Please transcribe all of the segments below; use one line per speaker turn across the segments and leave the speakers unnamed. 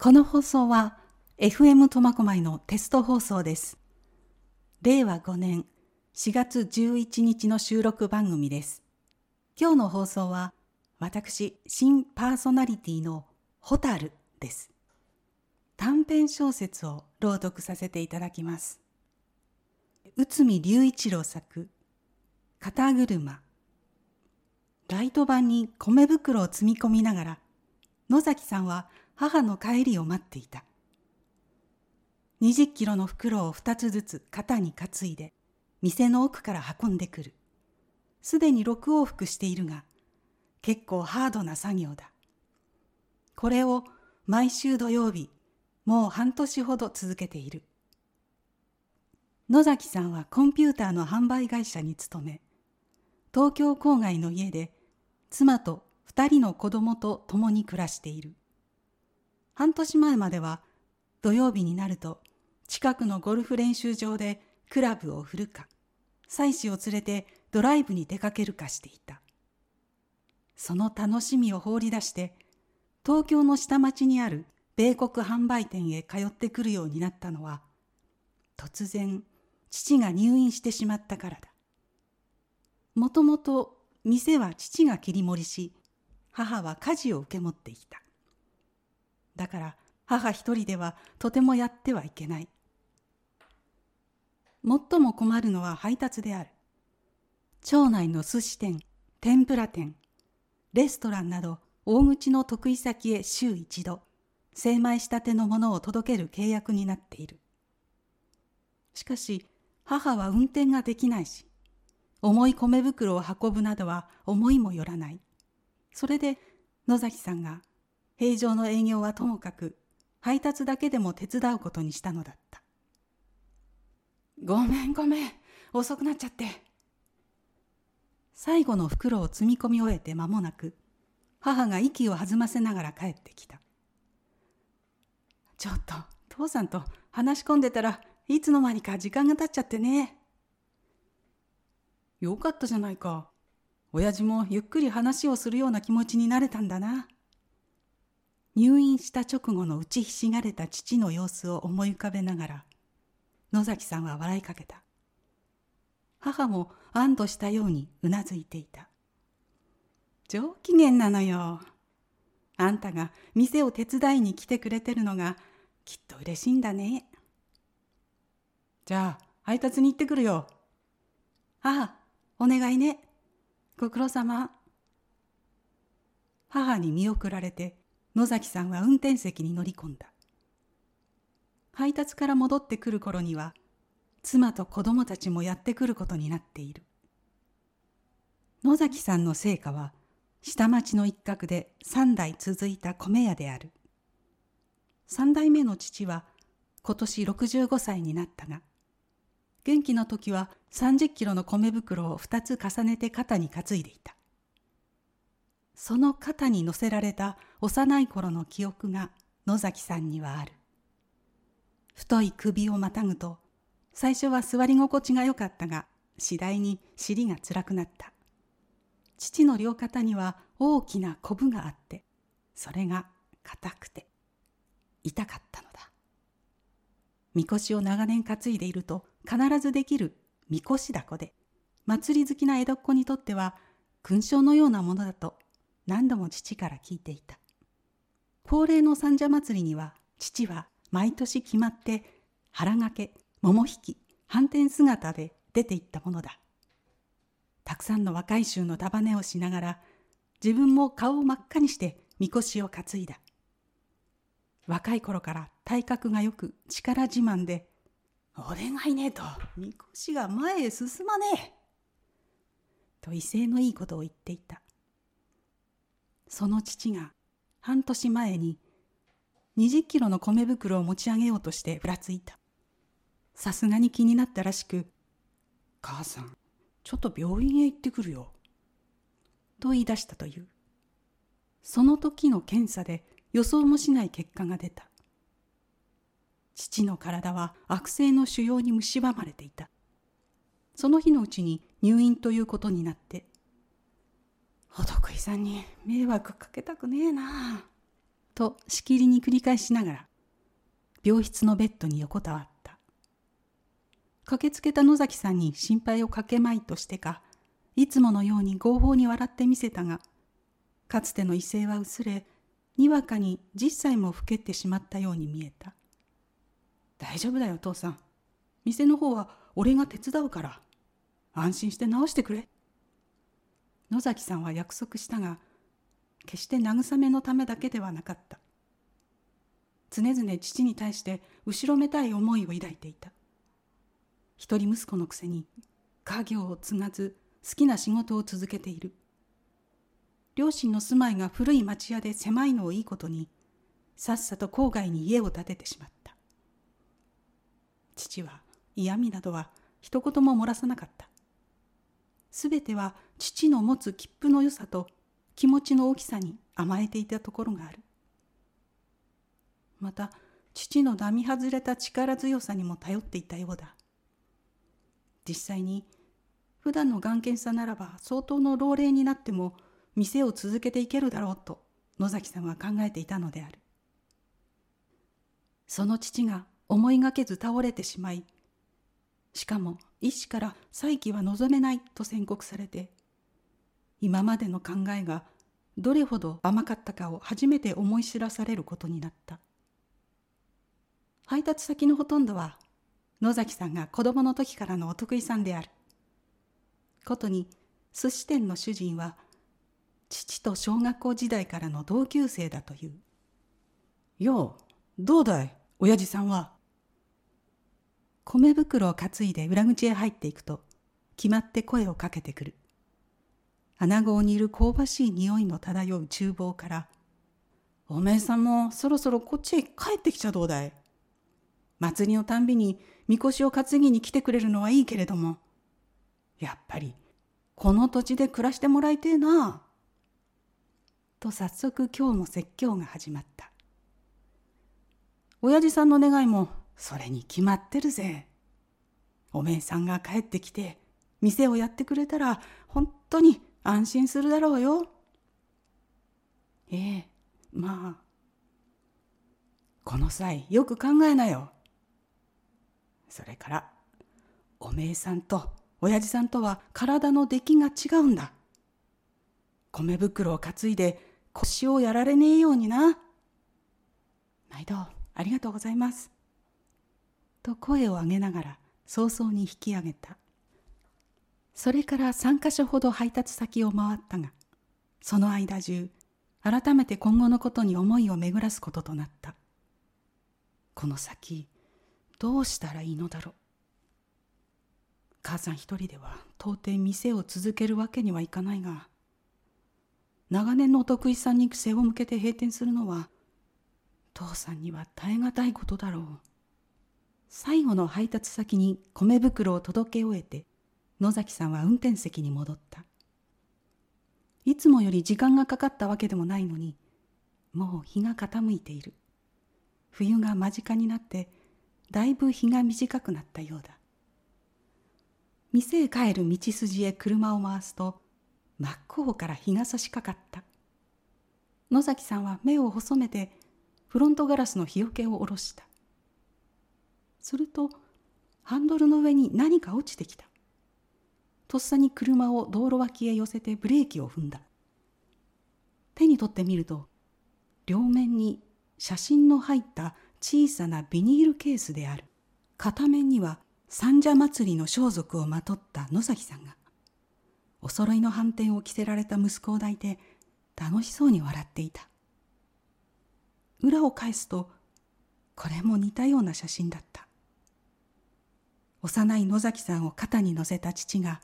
この放送は FM 苫小牧のテスト放送です。令和5年4月11日の収録番組です。今日の放送は私、新パーソナリティのホタルです。短編小説を朗読させていただきます。内海隆一郎作、肩車。ライト版に米袋を積み込みながら、野崎さんは母の帰りを待っていた。20キロの袋を2つずつ肩に担いで、店の奥から運んでくる。すでに6往復しているが、結構ハードな作業だ。これを毎週土曜日、もう半年ほど続けている。野崎さんはコンピューターの販売会社に勤め、東京郊外の家で妻と2人の子供と共に暮らしている。半年前までは土曜日になると近くのゴルフ練習場でクラブを振るか、妻子を連れてドライブに出かけるかしていた。その楽しみを放り出して、東京の下町にある米国販売店へ通ってくるようになったのは、突然父が入院してしまったからだ。もともと店は父が切り盛りし、母は家事を受け持っていた。だから母一人ではとてもやってはいけない。最も困るのは配達である。町内の寿司店、天ぷら店、レストランなど大口の得意先へ週一度、精米したてのものを届ける契約になっている。しかし母は運転ができないし、重い米袋を運ぶなどは思いもよらない。それで野崎さんが平常の営業はともかく配達だけでも手伝うことにしたのだった。ごめんごめん、遅くなっちゃって。最後の袋を積み込み終えて間もなく、母が息を弾ませながら帰ってきた。ちょっと、父さんと話し込んでたらいつの間にか時間が経っちゃってね。よかったじゃないか。親父もゆっくり話をするような気持ちになれたんだな。入院した直後の打ちひしがれた父の様子を思い浮かべながら野崎さんは笑いかけた。母も安堵したようにうなずいていた。上機嫌なのよ。あんたが店を手伝いに来てくれてるのがきっと嬉しいんだね。じゃあ配達に行ってくるよ。母お願いね。ご苦労様。母に見送られて野崎さんは運転席に乗り込んだ。配達から戻ってくる頃には、妻と子供たちもやってくることになっている。野崎さんの成果は、下町の一角で三代続いた米屋である。三代目の父は今年65歳になったが、元気の時は30キロの米袋を2つ重ねて肩に担いでいた。その肩に乗せられた幼い頃の記憶が野崎さんにはある。太い首をまたぐと、最初は座り心地が良かったが、次第に尻が辛くなった。父の両肩には大きなコブがあって、それが硬くて痛かったのだ。みこしを長年担いでいると必ずできるみこしだこで、祭り好きな江戸っ子にとっては勲章のようなものだと何度も父から聞いていた。恒例の三社祭りには父は毎年決まって腹掛け、桃引き、反転姿で出て行ったものだ。たくさんの若い衆の束ねをしながら自分も顔を真っ赤にしてみこしを担いだ。若い頃から体格がよく力自慢で「俺がいねとみこしが前へ進まねえ」と威勢のいいことを言っていた。その父が半年前に20キロの米袋を持ち上げようとしてふらついた。さすがに気になったらしく、母さん、ちょっと病院へ行ってくるよ。と言い出したという。その時の検査で予想もしない結果が出た。父の体は悪性の腫瘍に蝕まれていた。その日のうちに入院ということになってお得意さんに迷惑かけたくねえな。あとしきりに繰り返しながら病室のベッドに横たわった。駆けつけた野崎さんに心配をかけまいとしてかいつものように合法に笑ってみせたがかつての威勢は薄れにわかに10歳も老けてしまったように見えた。大丈夫だよ父さん。店の方は俺が手伝うから。安心して直してくれ。野崎さんは約束したが決して慰めのためだけではなかった。常々父に対して後ろめたい思いを抱いていた。一人息子のくせに家業を継がず好きな仕事を続けている。両親の住まいが古い町屋で狭いのをいいことにさっさと郊外に家を建ててしまった。父は嫌味などは一言も漏らさなかった。すべては父の持つ切符の良さと気持ちの大きさに甘えていたところがある。また父の並外れた力強さにも頼っていたようだ。実際に普段の眼検さならば相当の老齢になっても店を続けていけるだろうと野崎さんは考えていたのである。その父が思いがけず倒れてしまいしかも医師から再起は望めないと宣告されて今までの考えがどれほど甘かったかを初めて思い知らされることになった。配達先のほとんどは野崎さんが子供の時からのお得意さんである。ことに寿司店の主人は父と小学校時代からの同級生だという。ようどうだい親父さんは。米袋を担いで裏口へ入っていくと決まって声をかけてくる穴子にいる香ばしい匂いの漂う厨房から「おめえさんもそろそろこっちへ帰ってきちゃどうだい」祭りのたんびにみこしを担ぎに来てくれるのはいいけれどもやっぱりこの土地で暮らしてもらいてえな。と早速今日も説教が始まった。親父さんの願いもそれに決まってるぜ。おめえさんが帰ってきて店をやってくれたら本当に安心するだろうよ。ええ、まあ。この際よく考えなよ。それから、おめえさんと親父さんとは体の出来が違うんだ。米袋を担いで腰をやられねえようにな。毎度ありがとうございます。と声を上げながら早々に引き上げた。それから3か所ほど配達先を回ったが、その間中、改めて今後のことに思いを巡らすこととなった。この先、どうしたらいいのだろう。母さん一人では到底店を続けるわけにはいかないが、長年のお得意さんに背を向けて閉店するのは、父さんには耐え難いことだろう。最後の配達先に米袋を届け終えて、野崎さんは運転席に戻った。いつもより時間がかかったわけでもないのに、もう日が傾いている。冬が間近になって、だいぶ日が短くなったようだ。店へ帰る道筋へ車を回すと、真っ向から日が差しかかった。野崎さんは目を細めて、フロントガラスの日よけを下ろした。すると、ハンドルの上に何か落ちてきた。とっさに車を道路脇へ寄せてブレーキを踏んだ。手に取ってみると、両面に写真の入った小さなビニールケースである。片面には三社祭りの装束をまとった野崎さんが、お揃いの反転を着せられた息子を抱いて楽しそうに笑っていた。裏を返すと、これも似たような写真だった。幼い野崎さんを肩に乗せた父が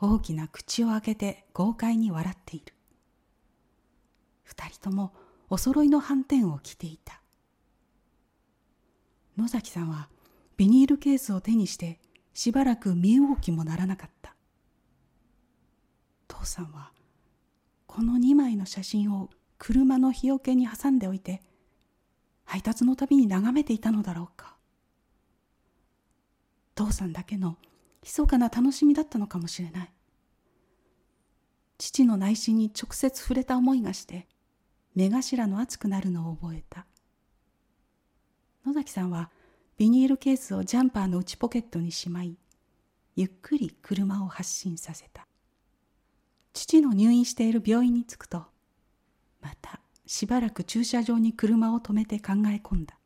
大きな口を開けて豪快に笑っている。二人ともお揃いの斑点を着ていた。野崎さんはビニールケースを手にしてしばらく身動きもならなかった。父さんはこの2枚の写真を車の日よけに挟んでおいて配達のたびに眺めていたのだろうか。父さんだけの密かな楽しみだったのかもしれない。父の内心に直接触れた思いがして目頭の熱くなるのを覚えた。野崎さんはビニールケースをジャンパーの内ポケットにしまいゆっくり車を発進させた。父の入院している病院に着くとまたしばらく駐車場に車を止めて考え込んだ。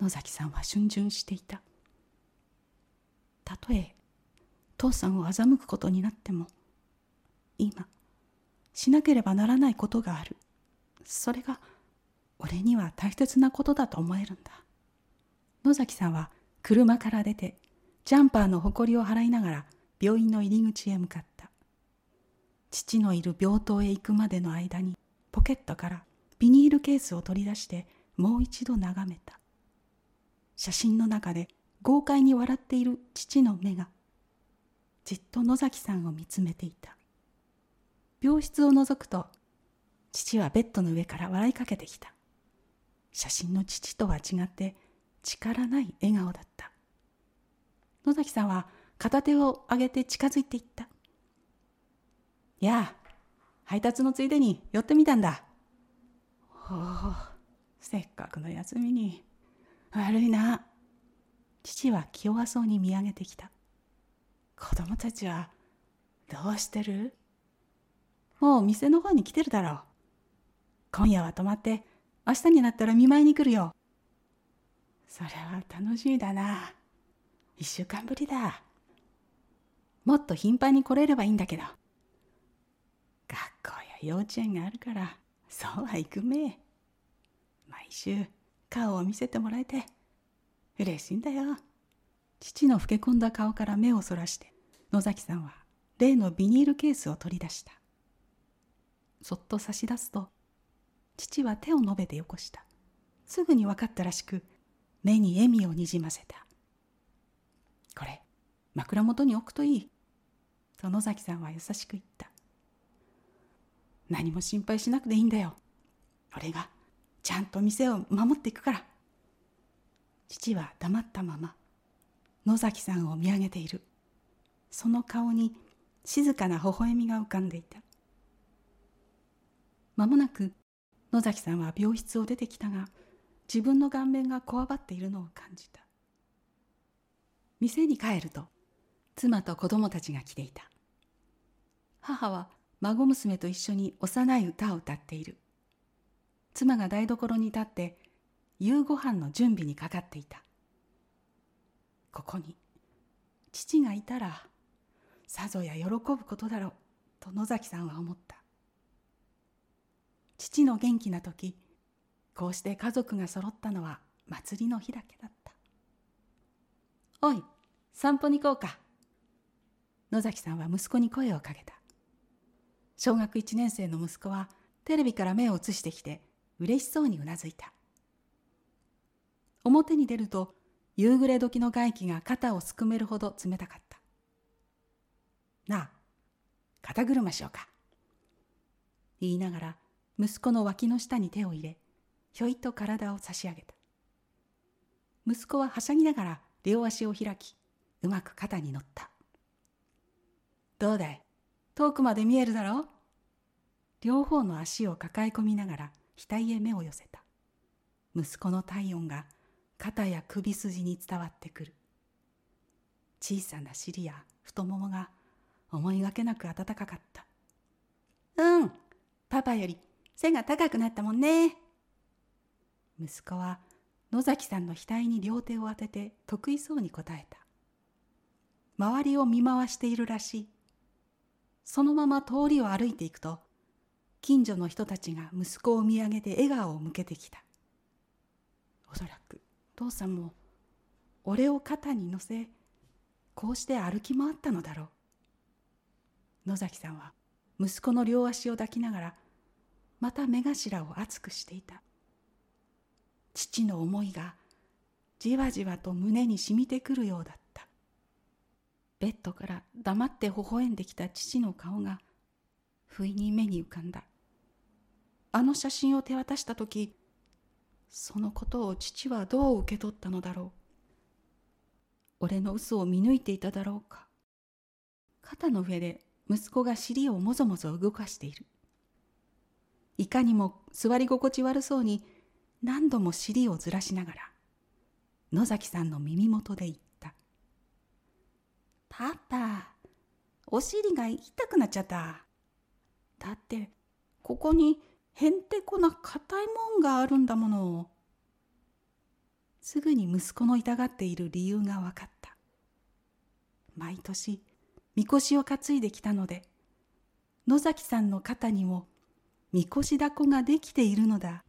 野崎さんは逡巡していた。たとえ父さんを欺くことになっても今しなければならないことがある。それが俺には大切なことだと思えるんだ。野崎さんは車から出てジャンパーのほこりを払いながら病院の入り口へ向かった。父のいる病棟へ行くまでの間にポケットからビニールケースを取り出してもう一度眺めた。写真の中で豪快に笑っている父の目がじっと野崎さんを見つめていた。病室を覗くと父はベッドの上から笑いかけてきた。写真の父とは違って力ない笑顔だった。野崎さんは片手を上げて近づいていった。やあ配達のついでに寄ってみたんだ。おおせっかくの休みに。悪いな。父は気弱そうに見上げてきた子供たちはどうしてる？もう店の方に来てるだろう。今夜は泊まって、明日になったら見舞いに来るよ。それは楽しみだな。一週間ぶりだ。もっと頻繁に来れればいいんだけど。学校や幼稚園があるから、そうはいくめ毎週顔を見せてもらえて、嬉しいんだよ。父の老け込んだ顔から目をそらして、野崎さんは例のビニールケースを取り出した。そっと差し出すと父は手を述べてよこした。すぐに分かったらしく目に笑みをにじませた。これ枕元に置くといい。と野崎さんは優しく言った。何も心配しなくていいんだよ。俺がちゃんと店を守っていくから。父は黙ったまま野崎さんを見上げている。その顔に静かな微笑みが浮かんでいた。間もなく野崎さんは病室を出てきたが自分の顔面がこわばっているのを感じた。店に帰ると妻と子供たちが来ていた。母は孫娘と一緒に幼い歌を歌っている。妻が台所に立って夕ご飯の準備にかかっていた。ここに父がいたらさぞや喜ぶことだろうと野崎さんは思った。父の元気な時こうして家族が揃ったのは祭りの日だけだった。おい散歩に行こうか。野崎さんは息子に声をかけた。小学1年生の息子はテレビから目を移してきて嬉しそうにうなずいた。表に出ると夕暮れ時の外気が肩をすくめるほど冷たかったなあ肩車しようか言いながら息子の脇の下に手を入れひょいと体を差し上げた。息子ははしゃぎながら両足を開きうまく肩に乗ったどうだい？遠くまで見えるだろう？両方の足を抱え込みながら額へ目を寄せた。息子の体温が肩や首筋に伝わってくる小さな尻や太ももが思いがけなく暖かかったうんパパより背が高くなったもんね。息子は野崎さんの額に両手を当てて得意そうに答えた。周りを見回しているらしい。そのまま通りを歩いていくと、近所の人たちが息子を見上げて笑顔を向けてきた。おそらく父さんも俺を肩に乗せ、こうして歩き回ったのだろう。野崎さんは息子の両足を抱きながらまた目頭を熱くしていた。父の思いがじわじわと胸に染みてくるようだった。ベッドから黙って微笑んできた父の顔が不意に目に浮かんだ。あの写真を手渡した時そのことを父はどう受け取ったのだろう？俺の嘘を見抜いていただろうか？肩の上で息子が尻をもぞもぞ動かしている。いかにも座り心地悪そうに何度も尻をずらしながら野崎さんの耳元で言った「パパお尻が痛くなっちゃった」だってここにへんてこな硬いもんがあるんだものすぐに息子の痛がっている理由が分かった。毎年みこしを担いできたので野崎さんの肩にもみこしだこができているのだ。